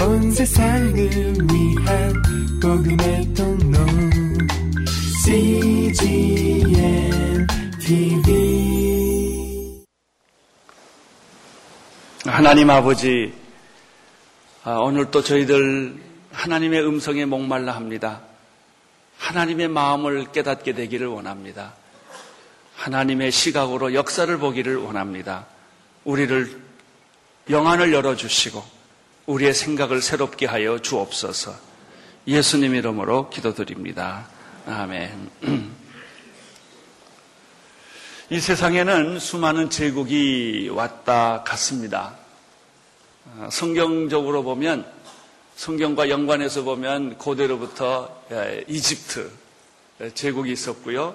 온 세상을 위한 복음의 통로 CGM TV 하나님 아버지 아, 오늘 또 저희들 하나님의 음성에 목말라 합니다. 하나님의 마음을 깨닫게 되기를 원합니다. 하나님의 시각으로 역사를 보기를 원합니다. 우리를 영안을 열어주시고 우리의 생각을 새롭게 하여 주옵소서 예수님 이름으로 기도드립니다. 아멘. 이 세상에는 수많은 제국이 왔다 갔습니다. 아, 성경적으로 보면 성경과 연관해서 보면 고대로부터 예, 이집트 제국이 있었고요.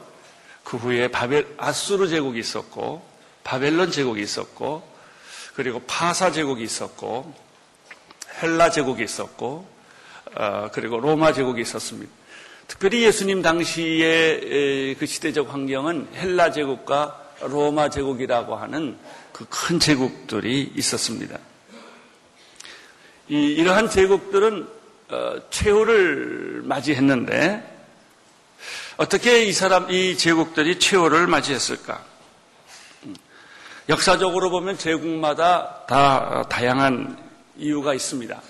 그 후에 바벨 아수르 제국이 있었고 바벨론 제국이 있었고 그리고 파사 제국이 있었고 헬라 제국이 있었고 어, 그리고 로마 제국이 있었습니다. 특별히 예수님 당시의 그 시대적 환경은 헬라 제국과 로마 제국이라고 하는 그 큰 제국들이 있었습니다. 이, 러한 제국들은 어, 최후를 맞이했는데 어떻게 이 사람 이 제국들이 최후를 맞이했을까? 역사적으로 보면 제국마다 다 다양한 이유가 있습니다.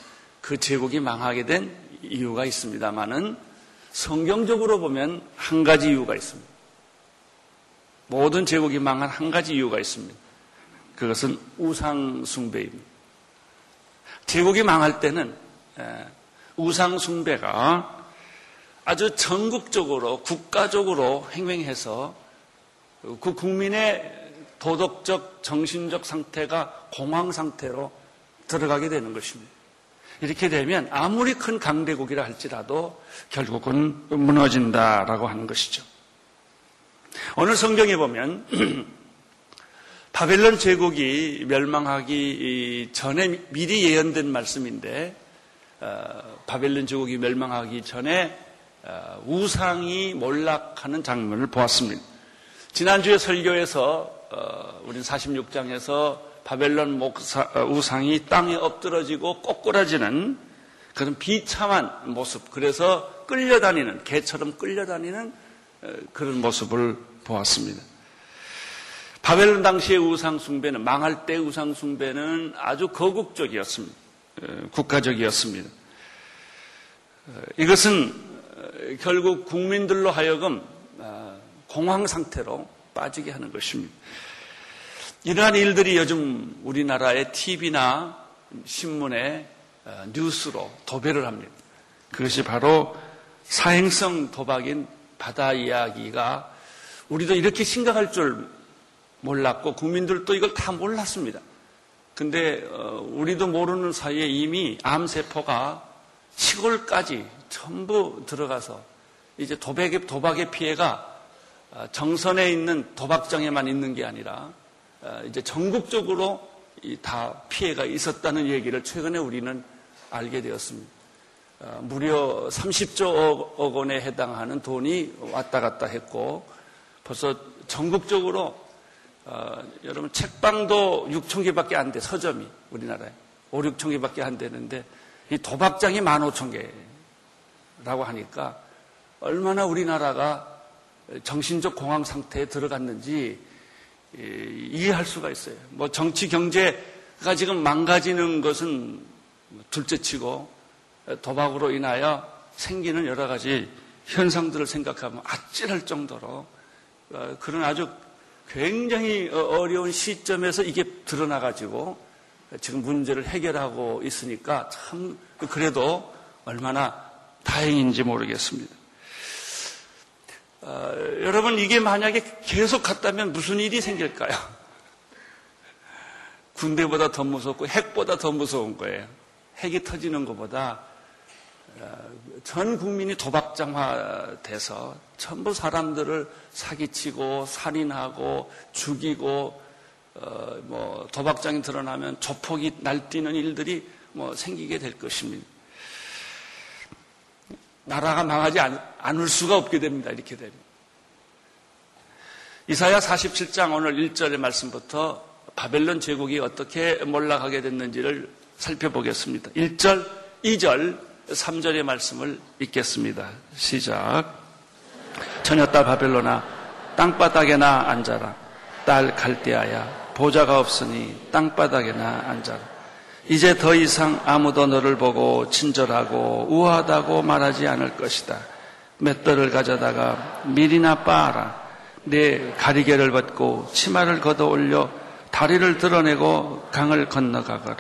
그 제국이 망하게 된 이유가 있습니다만은 성경적으로 보면 한 가지 이유가 있습니다. 모든 제국이 망한 한 가지 이유가 있습니다. 그것은 우상숭배입니다. 제국이 망할 때는 우상숭배가 아주 전국적으로 국가적으로 행행해서 그 국민의 도덕적, 정신적 상태가 공황 상태로 들어가게 되는 것입니다. 이렇게 되면 아무리 큰 강대국이라 할지라도 결국은 무너진다라고 하는 것이죠. 오늘 성경에 보면 바벨론 제국이 멸망하기 전에 미리 예언된 말씀인데 어, 바벨론 제국이 멸망하기 전에 어, 우상이 몰락하는 장면을 보았습니다. 지난주에 설교에서 어, 우리는 46장에서 바벨론 목사, 어, 우상이 땅에 엎드러지고 꼬꾸라지는 그런 비참한 모습, 그래서 끌려다니는, 개처럼 끌려다니는 어, 그런 모습을 보았습니다. 바벨론 당시의 우상숭배는, 망할 때 우상숭배는 아주 거국적이었습니다. 국가적이었습니다. 이것은 결국 국민들로 하여금 공황 상태로 빠지게 하는 것입니다. 이러한 일들이 요즘 우리나라의 TV나 신문에 어, 뉴스로 도배를 합니다. 그것이 바로 사행성 도박인 바다 이야기가 우리도 이렇게 심각할 줄 몰랐고 국민들도 이걸 다 몰랐습니다. 근데 어, 우리도 모르는 사이에 이미 암세포가 시골까지 전부 들어가서 이제 도박의, 도박의 피해가 아, 정선에 있는 도박장에만 있는 게 아니라 아, 이제 전국적으로 다 피해가 있었다는 얘기를 최근에 우리는 알게 되었습니다. 아, 무려 30조 원에 해당하는 돈이 왔다 갔다 했고 벌써 전국적으로 여러분 책방도 6천 개밖에 안 돼, 서점이 우리나라에 5, 6천 개밖에 안 되는데 이 도박장이 1만 5천 개라고 하니까 얼마나 우리나라가 정신적 공황 상태에 들어갔는지 이해할 수가 있어요. 뭐 정치 경제가 지금 망가지는 것은 둘째 치고 도박으로 인하여 생기는 여러 가지 현상들을 생각하면 아찔할 정도로 어, 그런 아주 굉장히 어, 어려운 시점에서 이게 드러나가지고 지금 문제를 해결하고 있으니까 참 그래도 얼마나 다행인지 모르겠습니다. 어, 여러분 이게 만약에 계속 갔다면 무슨 일이 생길까요? 군대보다 더 무섭고 핵보다 더 무서운 거예요. 핵이 터지는 것보다 어, 전 국민이 도박장화돼서 전부 사람들을 사기치고 살인하고 죽이고 어, 뭐 도박장이 드러나면 조폭이 날뛰는 일들이 뭐 생기게 될 것입니다. 나라가 망하지 않 을 수가 없게 됩니다. 이렇게 되면. 이사야 47장 오늘 1절의 말씀부터 바벨론 제국이 어떻게 몰락하게 됐는지를 살펴보겠습니다. 1절 2절, 3절의 말씀을 읽겠습니다. 시작. 처녀딸 바벨로나 땅바닥에나 앉아라. 딸 갈대아야 보좌가 없으니 땅바닥에나 앉아라. 이제 더 이상 아무도 너를 보고 친절하고 우아하다고 말하지 않을 것이다. 맷돌을 가져다가 밀이나 빻아라. 내 가리개를 벗고 치마를 걷어 올려 다리를 드러내고 강을 건너가거라.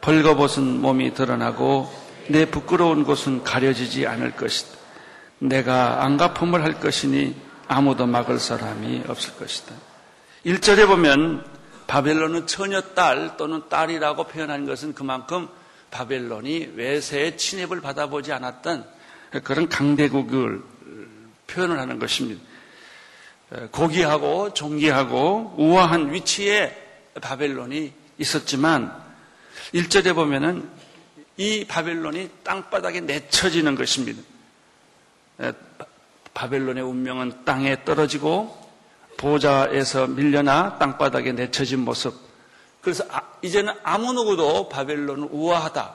벌거벗은 몸이 드러나고 내 부끄러운 곳은 가려지지 않을 것이다. 내가 안가품을 할 것이니 아무도 막을 사람이 없을 것이다. 1절에 보면 바벨론은 처녀 딸 또는 딸이라고 표현한 것은 그만큼 바벨론이 외세의 침입을 받아보지 않았던 그런 강대국을 표현을 하는 것입니다. 고귀하고 존귀하고 우아한 위치에 바벨론이 있었지만 1절에 보면은 이 바벨론이 땅바닥에 내쳐지는 것입니다. 바벨론의 운명은 땅에 떨어지고 보좌에서 밀려나 땅바닥에 내쳐진 모습. 그래서 아, 이제는 아무 누구도 바벨론은 우아하다,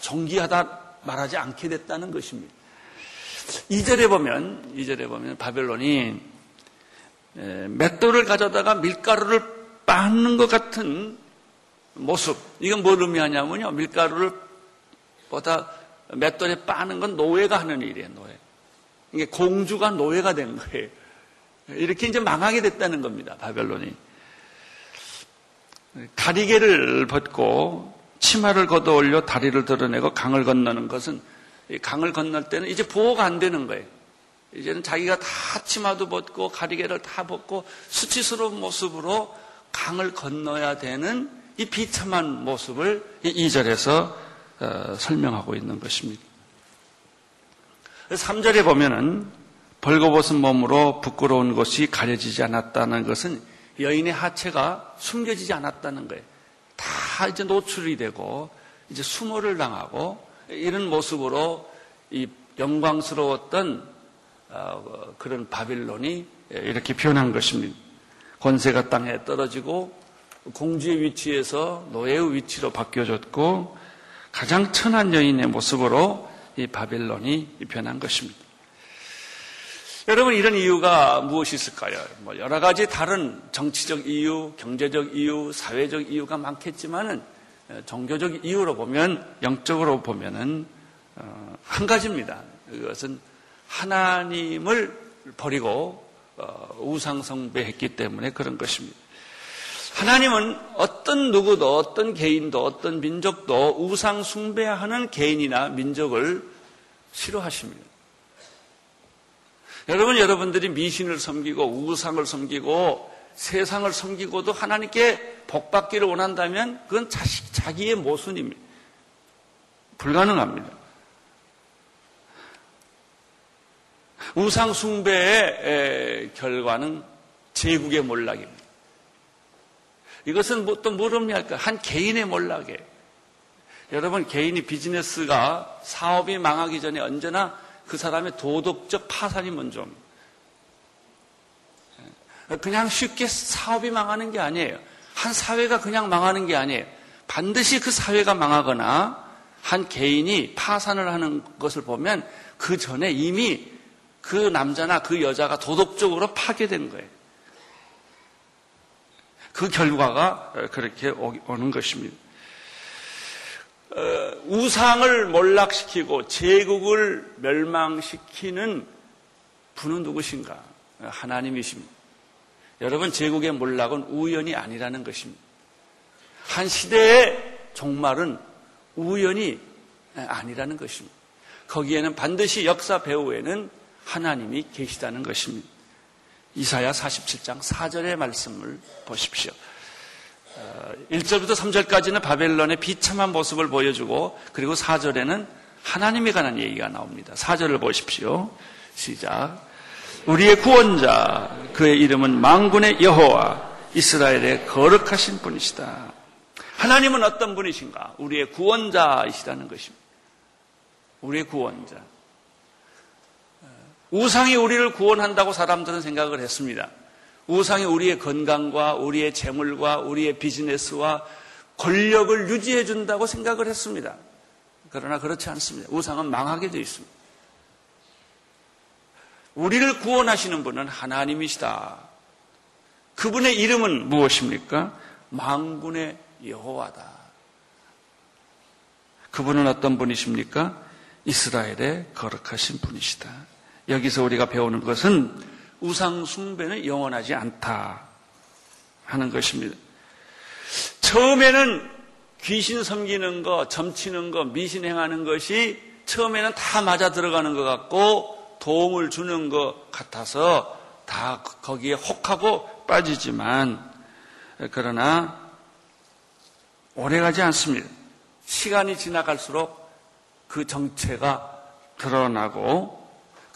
존귀하다 말하지 않게 됐다는 것입니다. 2절에 보면, 2절에 보면 바벨론이 맷돌을 가져다가 밀가루를 빻는 것 같은 모습. 이건 뭘 의미하냐면요. 밀가루를 보다 맷돌에 빠는 건 노예가 하는 일이에요, 노예. 이게 공주가 노예가 된 거예요. 이렇게 이제 망하게 됐다는 겁니다, 바벨론이. 다리개를 벗고 치마를 걷어 올려 다리를 드러내고 강을 건너는 것은 강을 건널 때는 이제 보호가 안 되는 거예요. 이제는 자기가 다 치마도 벗고 가리개를 다 벗고 수치스러운 모습으로 강을 건너야 되는 이 비참한 모습을 이 2절에서 어, 설명하고 있는 것입니다. 3절에 보면은 벌거벗은 몸으로 부끄러운 것이 가려지지 않았다는 것은 여인의 하체가 숨겨지지 않았다는 거예요. 다 이제 노출이 되고 이제 수모를 당하고 이런 모습으로 이 영광스러웠던 어, 그런 바빌론이 이렇게 표현한 것입니다. 권세가 땅에 떨어지고 공주의 위치에서 노예의 위치로 바뀌어졌고 가장 천한 여인의 모습으로 이 바빌론이 변한 것입니다. 여러분 이런 이유가 무엇이 있을까요? 뭐 여러 가지 다른 정치적 이유, 경제적 이유, 사회적 이유가 많겠지만은 어, 종교적 이유로 보면 영적으로 보면은 어, 한 가지입니다. 그것은 하나님을 버리고 어, 우상성배했기 때문에 그런 것입니다. 하나님은 어떤 누구도 어떤 개인도 어떤 민족도 우상 숭배하는 개인이나 민족을 싫어하십니다. 여러분, 여러분들이 미신을 섬기고 우상을 섬기고 세상을 섬기고도 하나님께 복받기를 원한다면 그건 자식, 자기의 모순입니다. 불가능합니다. 우상 숭배의 결과는 제국의 몰락입니다. 이것은 뭐 또뭘 의미할까? 한 개인의 몰락에 여러분 개인이 비즈니스가 사업이 망하기 전에 언제나 그 사람의 도덕적 파산이 먼저 옵니다. 그냥 쉽게 사업이 망하는 게 아니에요. 한 사회가 그냥 망하는 게 아니에요. 반드시 그 사회가 망하거나 한 개인이 파산을 하는 것을 보면 그 전에 이미 그 남자나 그 여자가 도덕적으로 파괴된 거예요. 그 결과가 그렇게 오는 것입니다. 어, 우상을 몰락시키고 제국을 멸망시키는 분은 누구신가? 하나님이십니다. 여러분, 제국의 몰락은 우연이 아니라는 것입니다. 한 시대의 종말은 우연이 아니라는 것입니다. 거기에는 반드시 역사 배후에는 하나님이 계시다는 것입니다. 이사야 47장 4절의 말씀을 보십시오. 1절부터 어, 3절까지는 바벨론의 비참한 모습을 보여주고 그리고 4절에는 하나님에 관한 얘기가 나옵니다. 4절을 보십시오. 시작. 우리의 구원자 그의 이름은 망군의 여호와 이스라엘의 거룩하신 분이시다. 하나님은 어떤 분이신가? 우리의 구원자이시다는 것입니다. 우리의 구원자. 어, 우상이 우리를 구원한다고 사람들은 생각을 했습니다. 우상이 우리의 건강과 우리의 재물과 우리의 비즈니스와 권력을 유지해 준다고 생각을 했습니다. 그러나 그렇지 않습니다. 우상은 망하게 되어 있습니다. 우리를 구원하시는 분은 하나님이시다. 그분의 이름은 무엇입니까? 망군의 여호와다. 그분은 어떤 분이십니까? 이스라엘의 거룩하신 분이시다. 여기서 우리가 배우는 것은 우상 숭배는 영원하지 않다 하는 것입니다. 처음에는 귀신 섬기는 거, 점치는 거, 미신 행하는 것이 처음에는 다 맞아 들어가는 것 같고 도움을 주는 것 같아서 다 거기에 혹하고 빠지지만 그러나 오래가지 않습니다. 시간이 지나갈수록 그 정체가 드러나고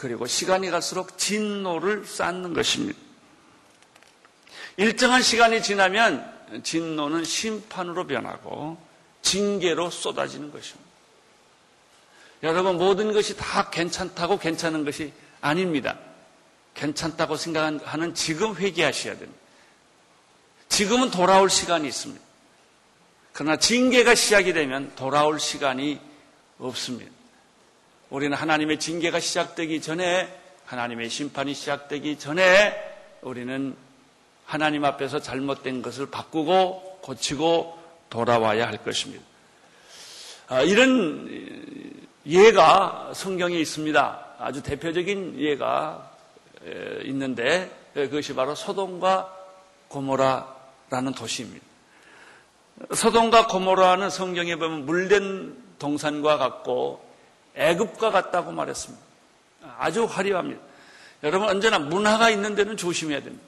그리고 시간이 갈수록 진노를 쌓는 것입니다. 일정한 시간이 지나면 진노는 심판으로 변하고 징계로 쏟아지는 것입니다. 여러분 모든 것이 다 괜찮다고 괜찮은 것이 아닙니다. 괜찮다고 생각하는 지금 회개하셔야 됩니다. 지금은 돌아올 시간이 있습니다. 그러나 징계가 시작이 되면 돌아올 시간이 없습니다. 우리는 하나님의 징계가 시작되기 전에 하나님의 심판이 시작되기 전에 우리는 하나님 앞에서 잘못된 것을 바꾸고 고치고 돌아와야 할 것입니다. 아, 이런 예가 성경에 있습니다. 아주 대표적인 예가 있는데 그것이 바로 소돔과 고모라라는 도시입니다. 소돔과 고모라는 성경에 보면 물된 동산과 같고 애굽과 같다고 말했습니다. 아주 화려합니다. 여러분 언제나 문화가 있는 데는 조심해야 됩니다.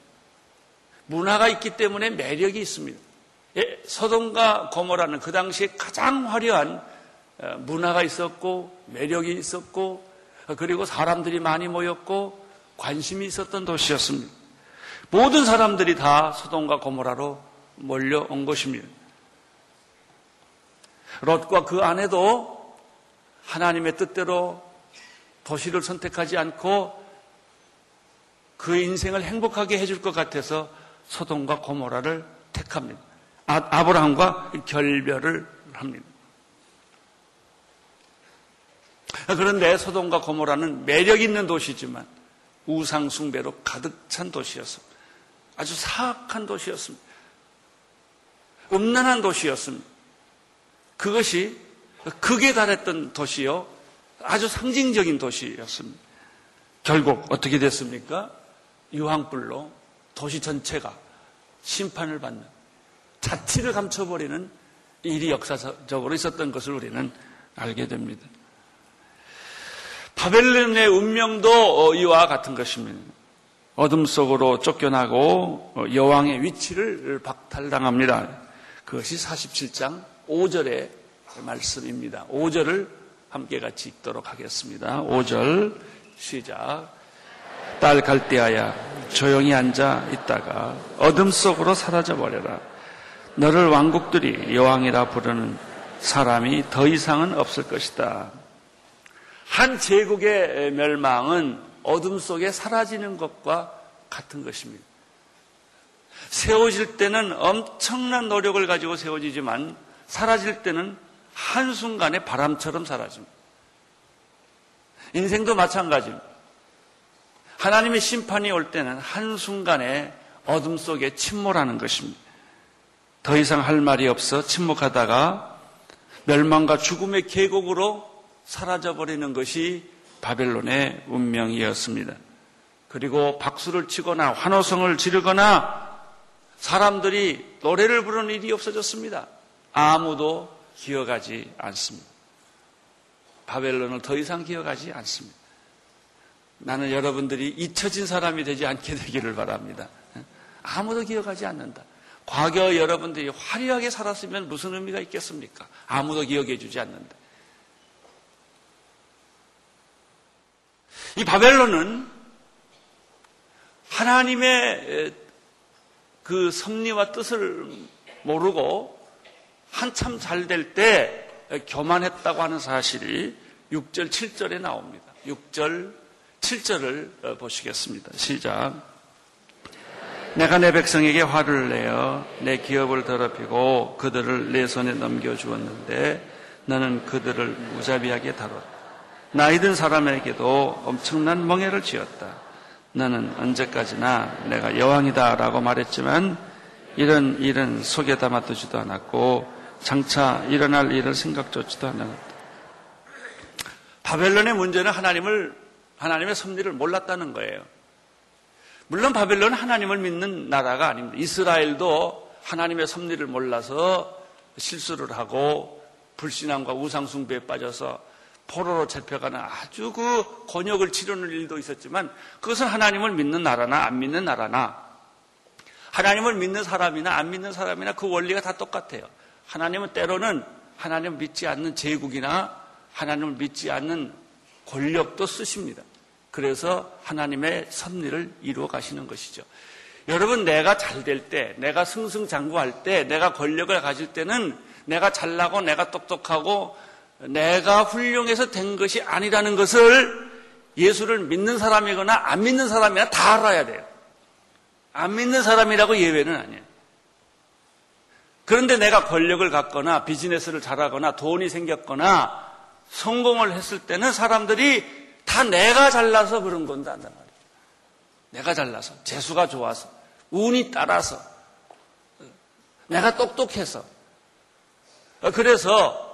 문화가 있기 때문에 매력이 있습니다. 예, 서동과 고모라는 그 당시에 가장 화려한 어, 문화가 있었고 매력이 있었고 그리고 사람들이 많이 모였고 관심이 있었던 도시였습니다. 모든 사람들이 다 소돔과 고모라로 몰려온 것입니다. 롯과 그 아내도 하나님의 뜻대로 도시를 선택하지 않고 그 인생을 행복하게 해줄 것 같아서 소돔과 고모라를 택합니다. 아, 브라함과 결별을 합니다. 그런데 소돔과 고모라는 매력 있는 도시지만 우상 숭배로 가득 찬 도시였습니다. 아주 사악한 도시였습니다. 음란한 도시였습니다. 그것이 극에 달했던 도시요. 아주 상징적인 도시였습니다. 결국 어떻게 됐습니까? 유황불로 도시 전체가 심판을 받는 자치를 감춰버리는 일이 역사적으로 있었던 것을 우리는 알게 됩니다. 바벨론의 운명도 이와 같은 것입니다. 어둠 속으로 쫓겨나고 여왕의 위치를 박탈당합니다. 그것이 47장 5절에 말씀입니다. 5절을 함께 같이 읽도록 하겠습니다. 5절 시작. 딸 갈대아야 조용히 앉아 있다가 어둠 속으로 사라져 버려라. 너를 왕국들이 여왕이라 부르는 사람이 더 이상은 없을 것이다. 한 제국의 멸망은 어둠 속에 사라지는 것과 같은 것입니다. 세워질 때는 엄청난 노력을 가지고 세워지지만 사라질 때는 한순간에 바람처럼 사라집니다. 인생도 마찬가지입니다. 하나님의 심판이 올 때는 한순간에 어둠 속에 침몰하는 것입니다. 더 이상 할 말이 없어 침묵하다가 멸망과 죽음의 계곡으로 사라져버리는 것이 바벨론의 운명이었습니다. 그리고 박수를 치거나 환호성을 지르거나 사람들이 노래를 부르는 일이 없어졌습니다. 아무도 기억하지 않습니다. 바벨론을 더 이상 기억하지 않습니다. 나는 여러분들이 잊혀진 사람이 되지 않게 되기를 바랍니다. 아무도 기억하지 않는다. 과거 여러분들이 화려하게 살았으면 무슨 의미가 있겠습니까? 아무도 기억해 주지 않는다. 이 바벨론은 하나님의 그 섭리와 뜻을 모르고 한참 잘 될 때 교만했다고 하는 사실이 6절, 7절에 나옵니다. 6절, 7절을 어, 보시겠습니다. 시작. 내가 내 백성에게 화를 내어 내 기업을 더럽히고 그들을 내 손에 넘겨주었는데 너는 그들을 무자비하게 다뤘다. 나이 든 사람에게도 엄청난 멍해를 지었다. 너는 언제까지나 내가 여왕이다라고 말했지만 이런 일은 속에 담아두지도 않았고 장차 일어날 일을 생각조차도 않았다. 바벨론의 문제는 하나님을 하나님의 섭리를 몰랐다는 거예요. 물론 바벨론은 하나님을 믿는 나라가 아닙니다. 이스라엘도 하나님의 섭리를 몰라서 실수를 하고 불신앙과 우상숭배에 빠져서 포로로 잡혀가는 아주 그 곤욕을 치르는 일도 있었지만 그것은 하나님을 믿는 나라나 안 믿는 나라나 하나님을 믿는 사람이나 안 믿는 사람이나 그 원리가 다 똑같아요. 하나님은 때로는 하나님을 믿지 않는 제국이나 하나님을 믿지 않는 권력도 쓰십니다. 그래서 하나님의 섭리를 이루어 가시는 것이죠. 여러분, 내가 잘 될 때, 내가 승승장구할 때, 내가 권력을 가질 때는 내가 잘나고 내가 똑똑하고 내가 훌륭해서 된 것이 아니라는 것을 예수를 믿는 사람이거나 안 믿는 사람이나 다 알아야 돼요. 안 믿는 사람이라고 예외는 아니에요. 그런데 내가 권력을 갖거나 비즈니스를 잘하거나 돈이 생겼거나 성공을 했을 때는 사람들이 다 내가 잘나서 그런 건다 한단 말이에요. 내가 잘나서, 재수가 좋아서, 운이 따라서, 내가 똑똑해서. 그래서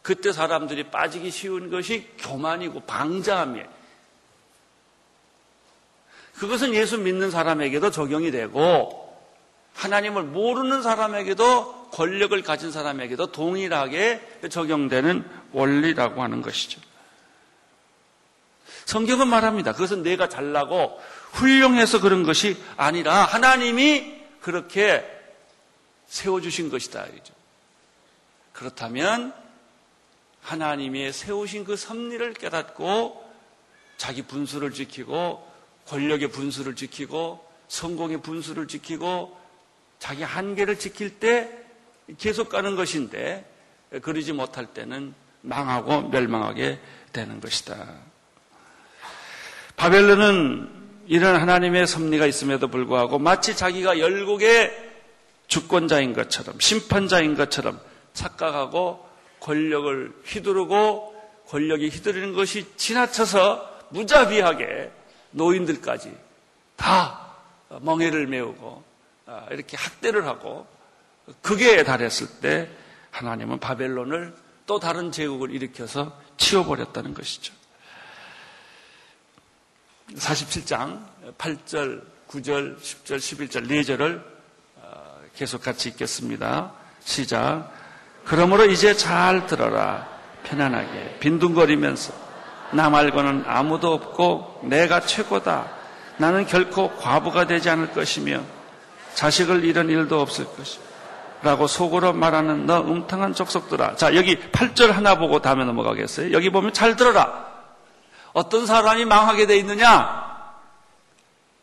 그때 사람들이 빠지기 쉬운 것이 교만이고 방자함이에요. 그것은 예수 믿는 사람에게도 적용이 되고 하나님을 모르는 사람에게도 권력을 가진 사람에게도 동일하게 적용되는 원리라고 하는 것이죠. 성경은 말합니다. 그것은 내가 잘나고 훌륭해서 그런 것이 아니라 하나님이 그렇게 세워주신 것이다. 그렇다면 하나님의 세우신 그 섭리를 깨닫고 자기 분수를 지키고 권력의 분수를 지키고 성공의 분수를 지키고 자기 한계를 지킬 때 계속 가는 것인데 그러지 못할 때는 망하고 멸망하게 되는 것이다. 바벨론은 이런 하나님의 섭리가 있음에도 불구하고 마치 자기가 열국의 주권자인 것처럼 심판자인 것처럼 착각하고 권력을 휘두르고 권력이 휘두르는 것이 지나쳐서 무자비하게 노인들까지 다 멍해를 메우고 아, 이렇게 학대를 하고 그게 달했을 때 하나님은 바벨론을 또 다른 제국을 일으켜서 치워버렸다는 것이죠. 47장 8절, 9절, 10절, 11절, 4절을 계속 같이 읽겠습니다. 시작. 그러므로 이제 잘 들어라. 편안하게 빈둥거리면서 나 말고는 아무도 없고 내가 최고다. 나는 결코 과부가 되지 않을 것이며 자식을 잃은 일도 없을 것이다. 라고 속으로 말하는 너 웅탕한 족속들아. 자, 여기 8절 하나 보고 다음에 넘어가겠어요. 여기 보면 잘 들어라. 어떤 사람이 망하게 돼 있느냐?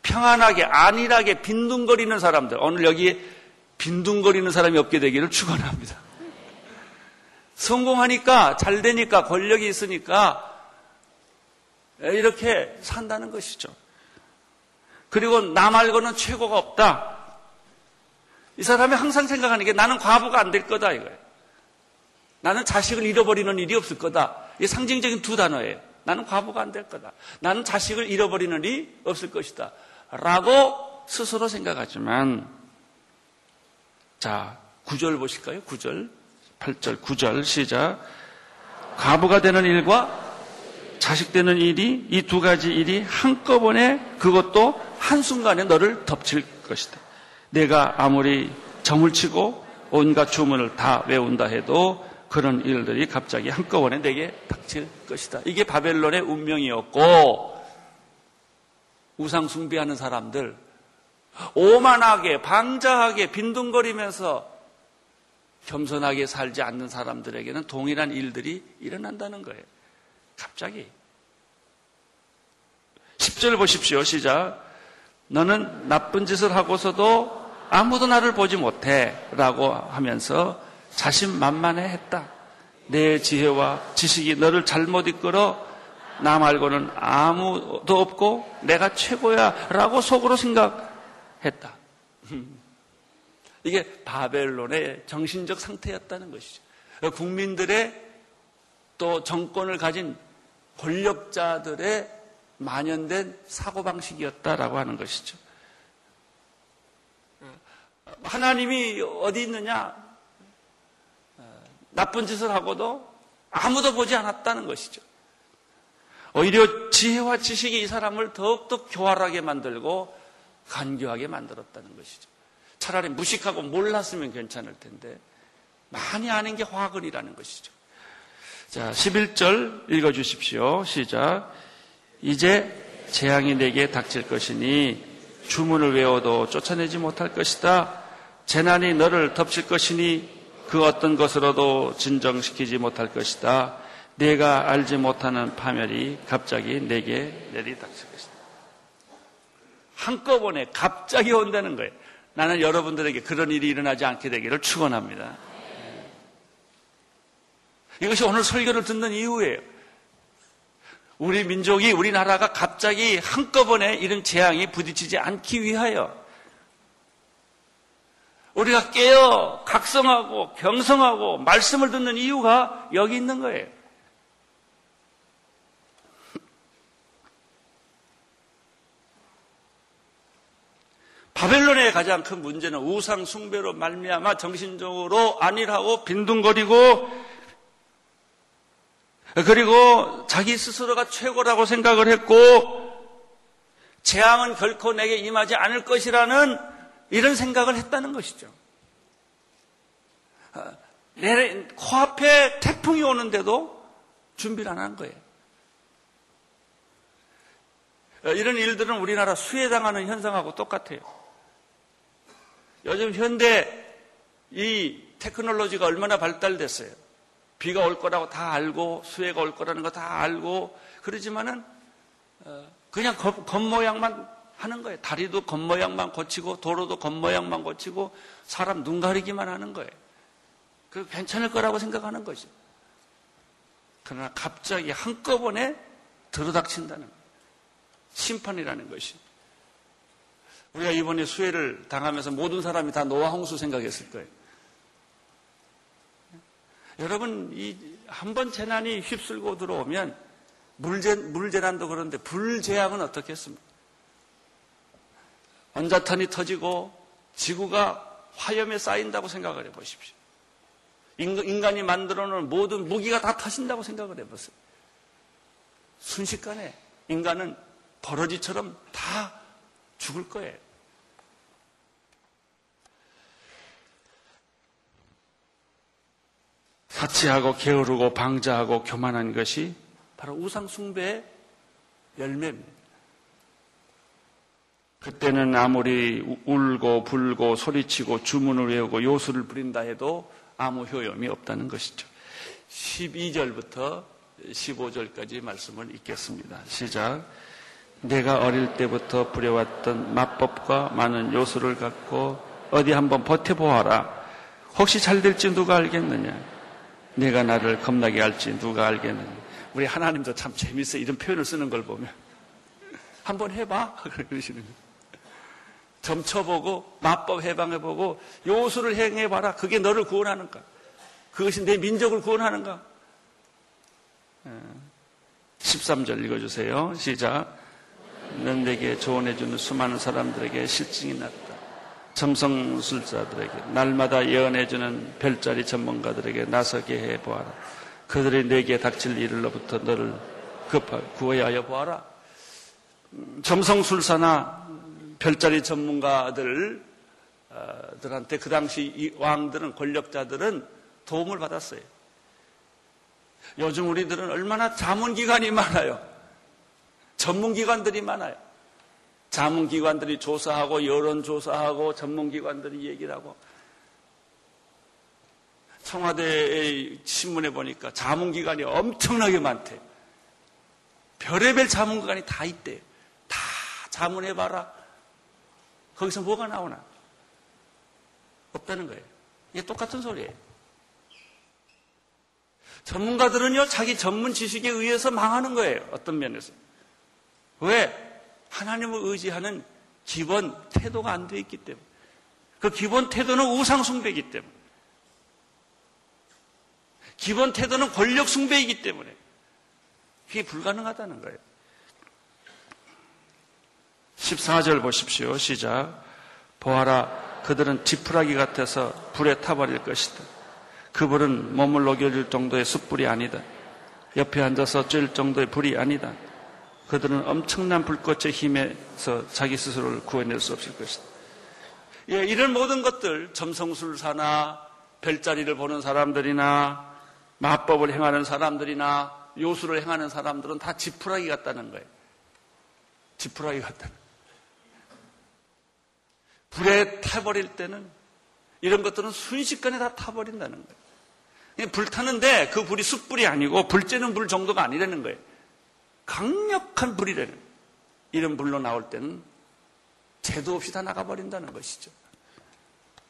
평안하게, 안일하게 빈둥거리는 사람들. 오늘 여기 빈둥거리는 사람이 없게 되기를 축원합니다. 성공하니까 잘 되니까 권력이 있으니까 이렇게 산다는 것이죠. 그리고 나 말고는 최고가 없다. 이 사람이 항상 생각하는 게 나는 과부가 안 될 거다 이거예요. 나는 자식을 잃어버리는 일이 없을 거다. 이게 상징적인 두 단어예요. 나는 과부가 안 될 거다. 나는 자식을 잃어버리는 일이 없을 것이다. 라고 스스로 생각하지만 자, 구절 보실까요? 구절 8절, 9절 시작. 과부가 되는 일과 자식 되는 일이 이 두 가지 일이 한꺼번에 그것도 한순간에 너를 덮칠 것이다. 내가 아무리 점을 치고 온갖 주문을 다 외운다 해도 그런 일들이 갑자기 한꺼번에 내게 닥칠 것이다. 이게 바벨론의 운명이었고 우상 숭배하는 사람들 오만하게 방자하게 빈둥거리면서 겸손하게 살지 않는 사람들에게는 동일한 일들이 일어난다는 거예요. 갑자기. 10절 보십시오. 시작. 너는 나쁜 짓을 하고서도 아무도 나를 보지 못해. 라고 하면서 자신만만해 했다. 내 지혜와 지식이 너를 잘못 이끌어 나 말고는 아무도 없고 내가 최고야. 라고 속으로 생각했다. 이게 바벨론의 정신적 상태였다는 것이죠. 국민들의 또 정권을 가진 권력자들의 만연된 사고방식이었다라고 하는 것이죠. 하나님이 어디 있느냐? 나쁜 짓을 하고도 아무도 보지 않았다는 것이죠. 오히려 지혜와 지식이 이 사람을 더욱더 교활하게 만들고 간교하게 만들었다는 것이죠. 차라리 무식하고 몰랐으면 괜찮을 텐데 많이 아는 게 화근이라는 것이죠. 자, 11절 읽어 주십시오. 시작. 이제 재앙이 내게 닥칠 것이니 주문을 외워도 쫓아내지 못할 것이다. 재난이 너를 덮칠 것이니 그 어떤 것으로도 진정시키지 못할 것이다. 내가 알지 못하는 파멸이 갑자기 내게 내리닥칠 것이다. 한꺼번에 갑자기 온다는 거예요. 나는 여러분들에게 그런 일이 일어나지 않게 되기를 축원합니다. 이것이 오늘 설교를 듣는 이유예요. 우리 민족이 우리나라가 갑자기 한꺼번에 이런 재앙이 부딪히지 않기 위하여 우리가 깨어 각성하고 경성하고 말씀을 듣는 이유가 여기 있는 거예요. 바벨론의 가장 큰 문제는 우상 숭배로 말미암아 정신적으로 안일하고 빈둥거리고 그리고 자기 스스로가 최고라고 생각을 했고 재앙은 결코 내게 임하지 않을 것이라는 이런 생각을 했다는 것이죠. 내 코앞에 태풍이 오는데도 준비를 안 한 거예요. 이런 일들은 우리나라 수혜당하는 현상하고 똑같아요. 요즘 현대 이 테크놀로지가 얼마나 발달됐어요. 비가 올 거라고 다 알고 수해가 올 거라는 거 다 알고 그러지만은 어, 그냥 겉모양만 하는 거예요. 다리도 겉모양만 고치고 도로도 겉모양만 고치고 사람 눈 가리기만 하는 거예요. 그 괜찮을 거라고 생각하는 거죠. 그러나 갑자기 한꺼번에 들어닥친다는. 심판이라는 것이. 우리가 이번에 수해를 당하면서 모든 사람이 다 노아 홍수 생각했을 거예요. 여러분, 이 한 번 재난이 휩쓸고 들어오면 물재, 물재난도 그런데 불재앙은 어떻겠습니까? 원자탄이 터지고 지구가 화염에 쌓인다고 생각을 해 보십시오. 인간이 만들어 놓은 모든 무기가 다 터진다고 생각을 해 보세요. 순식간에 인간은 버러지처럼 다 죽을 거예요. 사치하고 게으르고 방자하고 교만한 것이 바로 우상숭배의 열매입니다. 그때는 아무리 울고 불고 소리치고 주문을 외우고 요술을 부린다 해도 아무 효용이 없다는 것이죠. 12절부터 15절까지 말씀을 읽겠습니다. 시작. 내가 어릴 때부터 부려왔던 마법과 많은 요술을 갖고 어디 한번 버텨보아라. 혹시 잘 될지 누가 알겠느냐? 내가 나를 겁나게 할지 누가 알겠느냐. 우리 하나님도 참 재밌어요. 이런 표현을 쓰는 걸 보면. 한번 해봐. 그러시는 거예요. 점쳐보고, 마법 해방해보고, 요술을 행해봐라. 그게 너를 구원하는가? 그것이 내 민족을 구원하는가? 13절 예. 읽어주세요. 시작. 넌 내게 조언해주는 수많은 사람들에게 실증이 났다. 점성술자들에게 날마다 예언해주는 별자리 전문가들에게 나서게 해보아라. 그들이 내게 닥칠 일로부터 너를 급하 구해야 하여 보아라. 점성술사나 별자리 전문가들한테 그 당시 왕들은 권력자들은 도움을 받았어요. 요즘 우리들은 얼마나 자문기관이 많아요. 전문기관들이 많아요. 자문기관들이 조사하고 여론조사하고 전문기관들이 얘기를 하고 청와대의 신문에 보니까 자문기관이 엄청나게 많대. 별의별 자문기관이 다 있대. 다 자문해봐라. 거기서 뭐가 나오나? 없다는 거예요. 이게 똑같은 소리예요. 전문가들은요, 자기 전문 지식에 의해서 망하는 거예요. 어떤 면에서. 왜? 하나님을 의지하는 기본 태도가 안 돼 있기 때문에. 그 기본 태도는 우상숭배이기 때문에. 기본 태도는 권력 숭배이기 때문에 그게 불가능하다는 거예요. 14절 보십시오. 시작. 보아라. 그들은 지푸라기 같아서 불에 타버릴 것이다. 그 불은 몸을 녹여줄 정도의 숯불이 아니다. 옆에 앉아서 찔 정도의 불이 아니다. 그들은 엄청난 불꽃의 힘에서 자기 스스로를 구해낼 수 없을 것이다. 예, 이런 모든 것들, 점성술사나 별자리를 보는 사람들이나 마법을 행하는 사람들이나 요술을 행하는 사람들은 다 지푸라기 같다는 거예요. 지푸라기 같다는 거예요. 불에 타버릴 때는 이런 것들은 순식간에 다 타버린다는 거예요. 불 타는데 그 불이 숯불이 아니고 불 쬐는 불 정도가 아니라는 거예요. 강력한 불이라는 거예요. 이런 불로 나올 때는 재도 없이 다 나가버린다는 것이죠.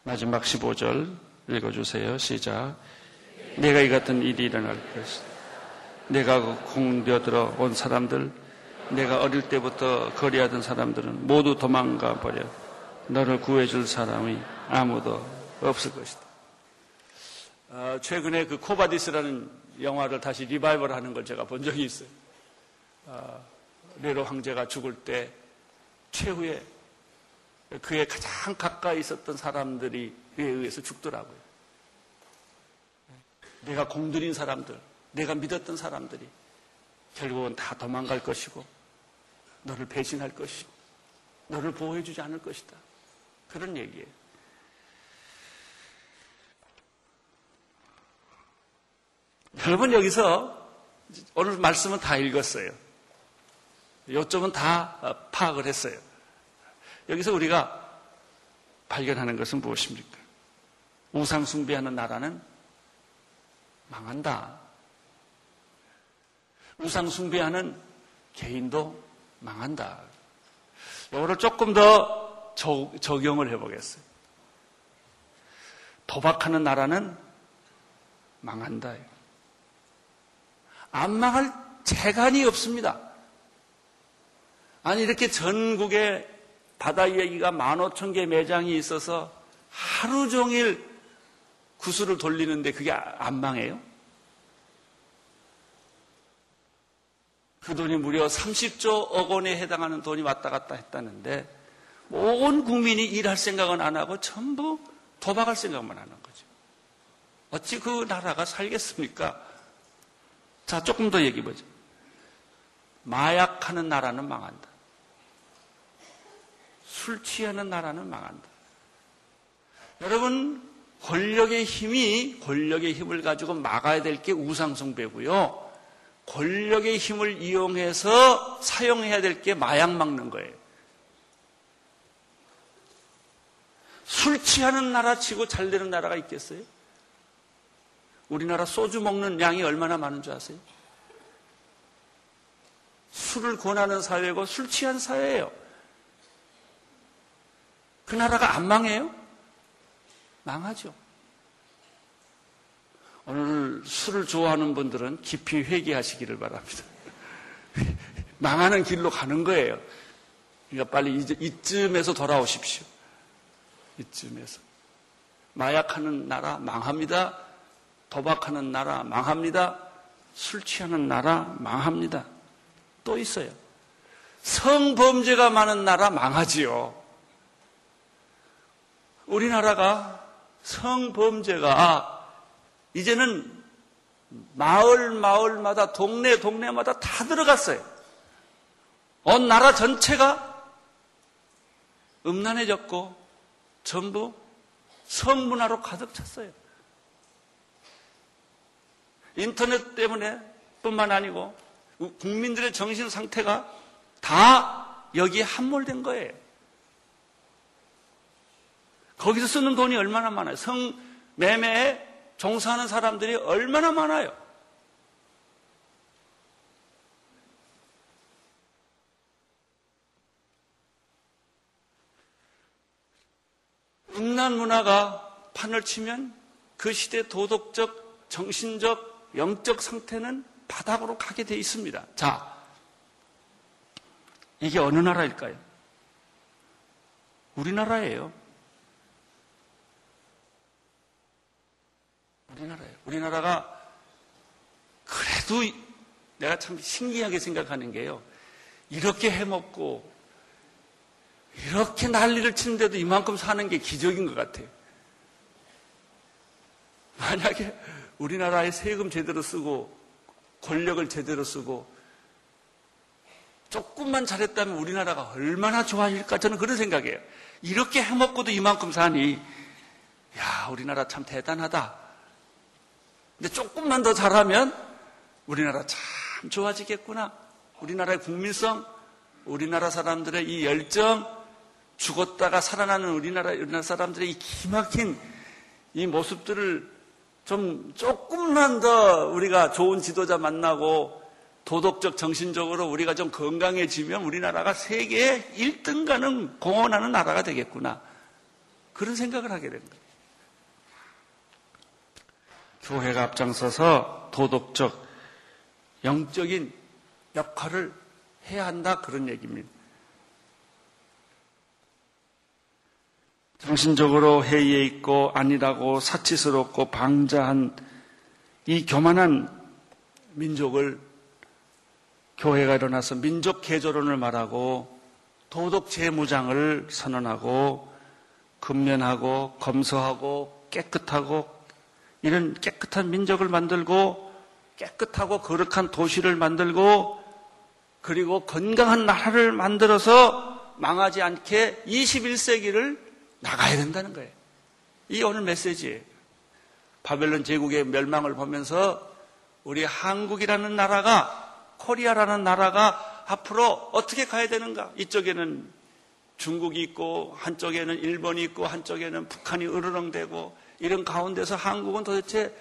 마지막 15절 읽어주세요. 시작. 네게 이 같은 일이 일어날 것이다. 네가 그 공들여 온 사람들, 네가 어릴 때부터 거래하던 사람들은 모두 도망가 버려. 너를 구해줄 사람이 아무도 없을 것이다. 어, 최근에 그 쿼바디스라는 영화를 다시 리바이벌 하는 걸 제가 본 적이 있어요. 어, 네로 황제가 죽을 때 최후에 그의 가장 가까이 있었던 사람들이 의해서 죽더라고요. 내가 공들인 사람들, 내가 믿었던 사람들이 결국은 다 도망갈 것이고 너를 배신할 것이고 너를 보호해주지 않을 것이다. 그런 얘기예요. 여러분 여기서 오늘 말씀은 다 읽었어요. 요점은 다 어, 파악을 했어요. 여기서 우리가 발견하는 것은 무엇입니까? 우상 숭배하는 나라는 망한다. 우상 숭배하는 개인도 망한다. 이거를 조금 더 적용을 해보겠어요. 도박하는 나라는 망한다. 안 망할 재간이 없습니다. 아니, 이렇게 전국에 바다 이야기가 만 오천 개 매장이 있어서 하루 종일 구슬을 돌리는데 그게 안 망해요? 그 돈이 무려 30조 억 원에 해당하는 돈이 왔다 갔다 했다는데 온 국민이 일할 생각은 안 하고 전부 도박할 생각만 하는 거죠. 어찌 그 나라가 살겠습니까? 자, 조금 더 얘기해보죠. 마약하는 나라는 망한다. 술 취하는 나라는 망한다. 여러분, 권력의 힘이 권력의 힘을 가지고 막아야 될 게 우상숭배고요. 권력의 힘을 이용해서 사용해야 될 게 마약 막는 거예요. 술 취하는 나라 치고 잘 되는 나라가 있겠어요? 우리나라 소주 먹는 양이 얼마나 많은 줄 아세요? 술을 권하는 사회고 술 취한 사회예요. 그 나라가 안 망해요? 망하죠. 오늘 술을 좋아하는 분들은 깊이 회개하시기를 바랍니다. 망하는 길로 가는 거예요. 그러니까 빨리 이쯤에서 돌아오십시오. 이쯤에서. 마약하는 나라 망합니다. 도박하는 나라 망합니다. 술 취하는 나라 망합니다. 또 있어요. 성범죄가 많은 나라 망하지요. 우리나라가 성범죄가 이제는 마을 마을마다 동네 동네마다 다 들어갔어요. 온 나라 전체가 음란해졌고 전부 성문화로 가득 찼어요. 인터넷 때문에 뿐만 아니고 국민들의 정신 상태가 다 여기에 함몰된 거예요. 거기서 쓰는 돈이 얼마나 많아요. 성매매에 종사하는 사람들이 얼마나 많아요. 음란 문화가 판을 치면 그 시대 도덕적, 정신적, 영적 상태는 바닥으로 가게 돼 있습니다. 자, 이게 어느 나라일까요? 우리나라예요. 우리나라예요. 우리나라가 그래도 내가 참 신기하게 생각하는 게요. 이렇게 해먹고 이렇게 난리를 치는데도 이만큼 사는 게 기적인 것 같아요. 만약에 우리나라에 세금 제대로 쓰고 권력을 제대로 쓰고 조금만 잘했다면 우리나라가 얼마나 좋아질까 저는 그런 생각이에요. 이렇게 해먹고도 이만큼 사니 야 우리나라 참 대단하다. 근데 조금만 더 잘하면 우리나라 참 좋아지겠구나. 우리나라의 국민성, 우리나라 사람들의 이 열정, 죽었다가 살아나는 우리나라, 우리나라 사람들의 이 기막힌 이 모습들을 좀 조금만 더 우리가 좋은 지도자 만나고 도덕적, 정신적으로 우리가 좀 건강해지면 우리나라가 세계에 1등 가는 공헌하는 나라가 되겠구나. 그런 생각을 하게 된 거예요. 교회가 앞장서서 도덕적, 영적인 역할을 해야 한다. 그런 얘기입니다. 정신적으로 해이해 있고 아니라고 사치스럽고 방자한 이 교만한 민족을 교회가 일어나서 민족 개조론을 말하고 도덕 재무장을 선언하고 근면하고 검소하고 깨끗하고 이런 깨끗한 민족을 만들고 깨끗하고 거룩한 도시를 만들고 그리고 건강한 나라를 만들어서 망하지 않게 21세기를 나가야 된다는 거예요. 이 오늘 메시지예요. 바벨론 제국의 멸망을 보면서 우리 한국이라는 나라가 코리아라는 나라가 앞으로 어떻게 가야 되는가? 이쪽에는 중국이 있고 한쪽에는 일본이 있고 한쪽에는 북한이 으르렁대고 이런 가운데서 한국은 도대체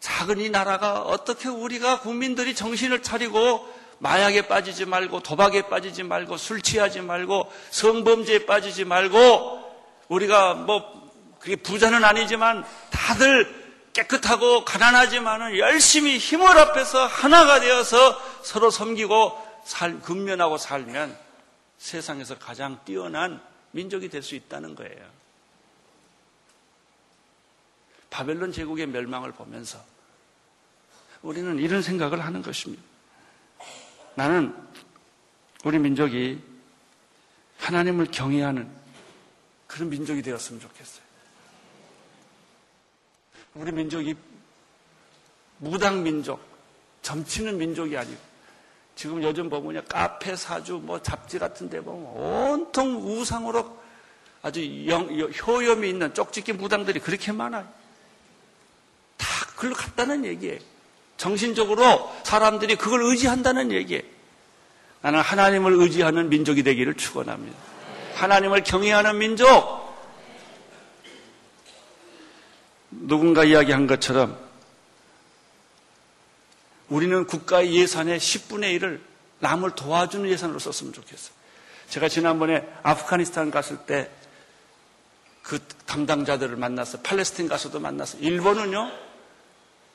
작은 이 나라가 어떻게 우리가 국민들이 정신을 차리고 마약에 빠지지 말고 도박에 빠지지 말고 술 취하지 말고 성범죄에 빠지지 말고 우리가 뭐 그게 부자는 아니지만 다들 깨끗하고 가난하지만은 열심히 힘을 합해서 하나가 되어서 서로 섬기고 살, 근면하고 살면 세상에서 가장 뛰어난 민족이 될 수 있다는 거예요. 바벨론 제국의 멸망을 보면서 우리는 이런 생각을 하는 것입니다. 나는 우리 민족이 하나님을 경외하는 그런 민족이 되었으면 좋겠어요. 우리 민족이 무당 민족, 점치는 민족이 아니고 지금 요즘 보면 카페 사주 뭐 잡지 같은 데 보면 온통 우상으로 아주 영, 효염이 있는 쪽집기 무당들이 그렇게 많아요. 다 그걸로 갔다는 얘기예요. 정신적으로 사람들이 그걸 의지한다는 얘기예요. 나는 하나님을 의지하는 민족이 되기를 축원합니다. 하나님을 경외하는 민족, 누군가 이야기한 것처럼 우리는 국가의 예산의 10분의 1을 남을 도와주는 예산으로 썼으면 좋겠어요. 제가 지난번에 아프가니스탄 갔을 때 그 담당자들을 만나서 팔레스틴 가서도 만나서 일본은요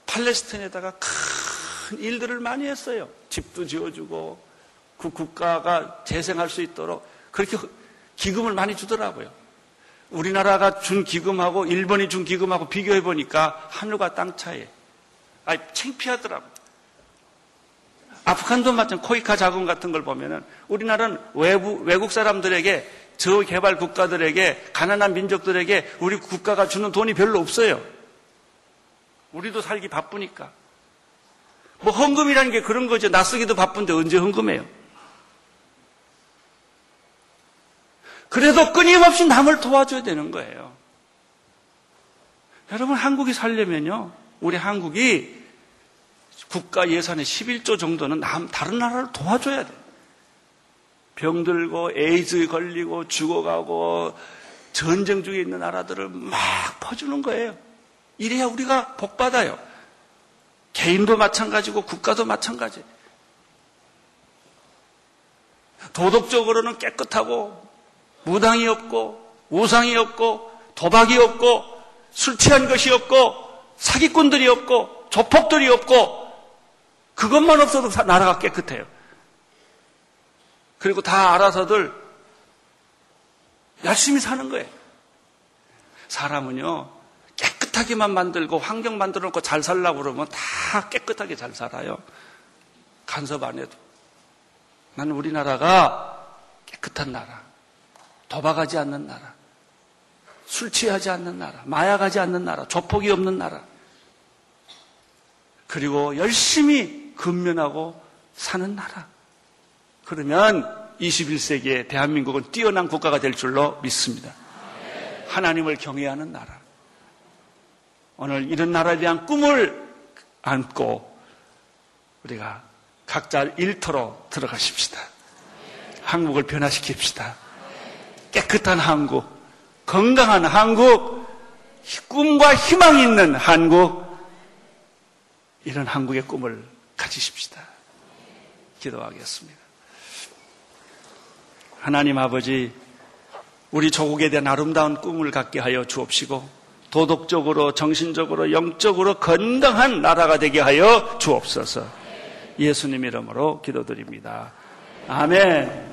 팔레스틴에다가 큰 일들을 많이 했어요. 집도 지어주고 그 국가가 재생할 수 있도록 그렇게 기금을 많이 주더라고요. 우리나라가 준 기금하고 일본이 준 기금하고 비교해 보니까 하늘과 땅 차이. 아, 창피하더라고. 아프간도 마찬 코이카 자금 같은 걸 보면은 우리나라는 외부, 외국 사람들에게 저개발 국가들에게 가난한 민족들에게 우리 국가가 주는 돈이 별로 없어요. 우리도 살기 바쁘니까. 뭐 헌금이라는 게 그런 거죠. 낯쓰기도 바쁜데 언제 헌금해요? 그래도 끊임없이 남을 도와줘야 되는 거예요. 여러분, 한국이 살려면요, 우리 한국이 국가 예산의 11조 정도는 남, 다른 나라를 도와줘야 돼요. 병들고, 에이즈 걸리고, 죽어가고, 전쟁 중에 있는 나라들을 막 퍼주는 거예요. 이래야 우리가 복받아요. 개인도 마찬가지고, 국가도 마찬가지예요. 도덕적으로는 깨끗하고 무당이 없고 우상이 없고 도박이 없고 술 취한 것이 없고 사기꾼들이 없고 조폭들이 없고 그것만 없어도 나라가 깨끗해요. 그리고 다 알아서들 열심히 사는 거예요. 사람은요, 깨끗하게만 만들고 환경 만들어 놓고 잘 살라고 그러면 다 깨끗하게 잘 살아요. 간섭 안 해도. 나는 우리나라가 깨끗한 나라, 도박하지 않는 나라, 술 취하지 않는 나라, 마약하지 않는 나라, 조폭이 없는 나라. 그리고 열심히 근면하고 사는 나라. 그러면 21세기에 대한민국은 뛰어난 국가가 될 줄로 믿습니다. 하나님을 경외하는 나라. 오늘 이런 나라에 대한 꿈을 안고 우리가 각자 일터로 들어가십시다. 한국을 변화시킵시다. 깨끗한 한국, 건강한 한국, 꿈과 희망이 있는 한국, 이런 한국의 꿈을 가지십시다. 기도하겠습니다. 하나님 아버지, 우리 조국에 대한 아름다운 꿈을 갖게 하여 주옵시고, 도덕적으로, 정신적으로, 영적으로 건강한 나라가 되게 하여 주옵소서. 예수님 이름으로 기도드립니다. 아멘.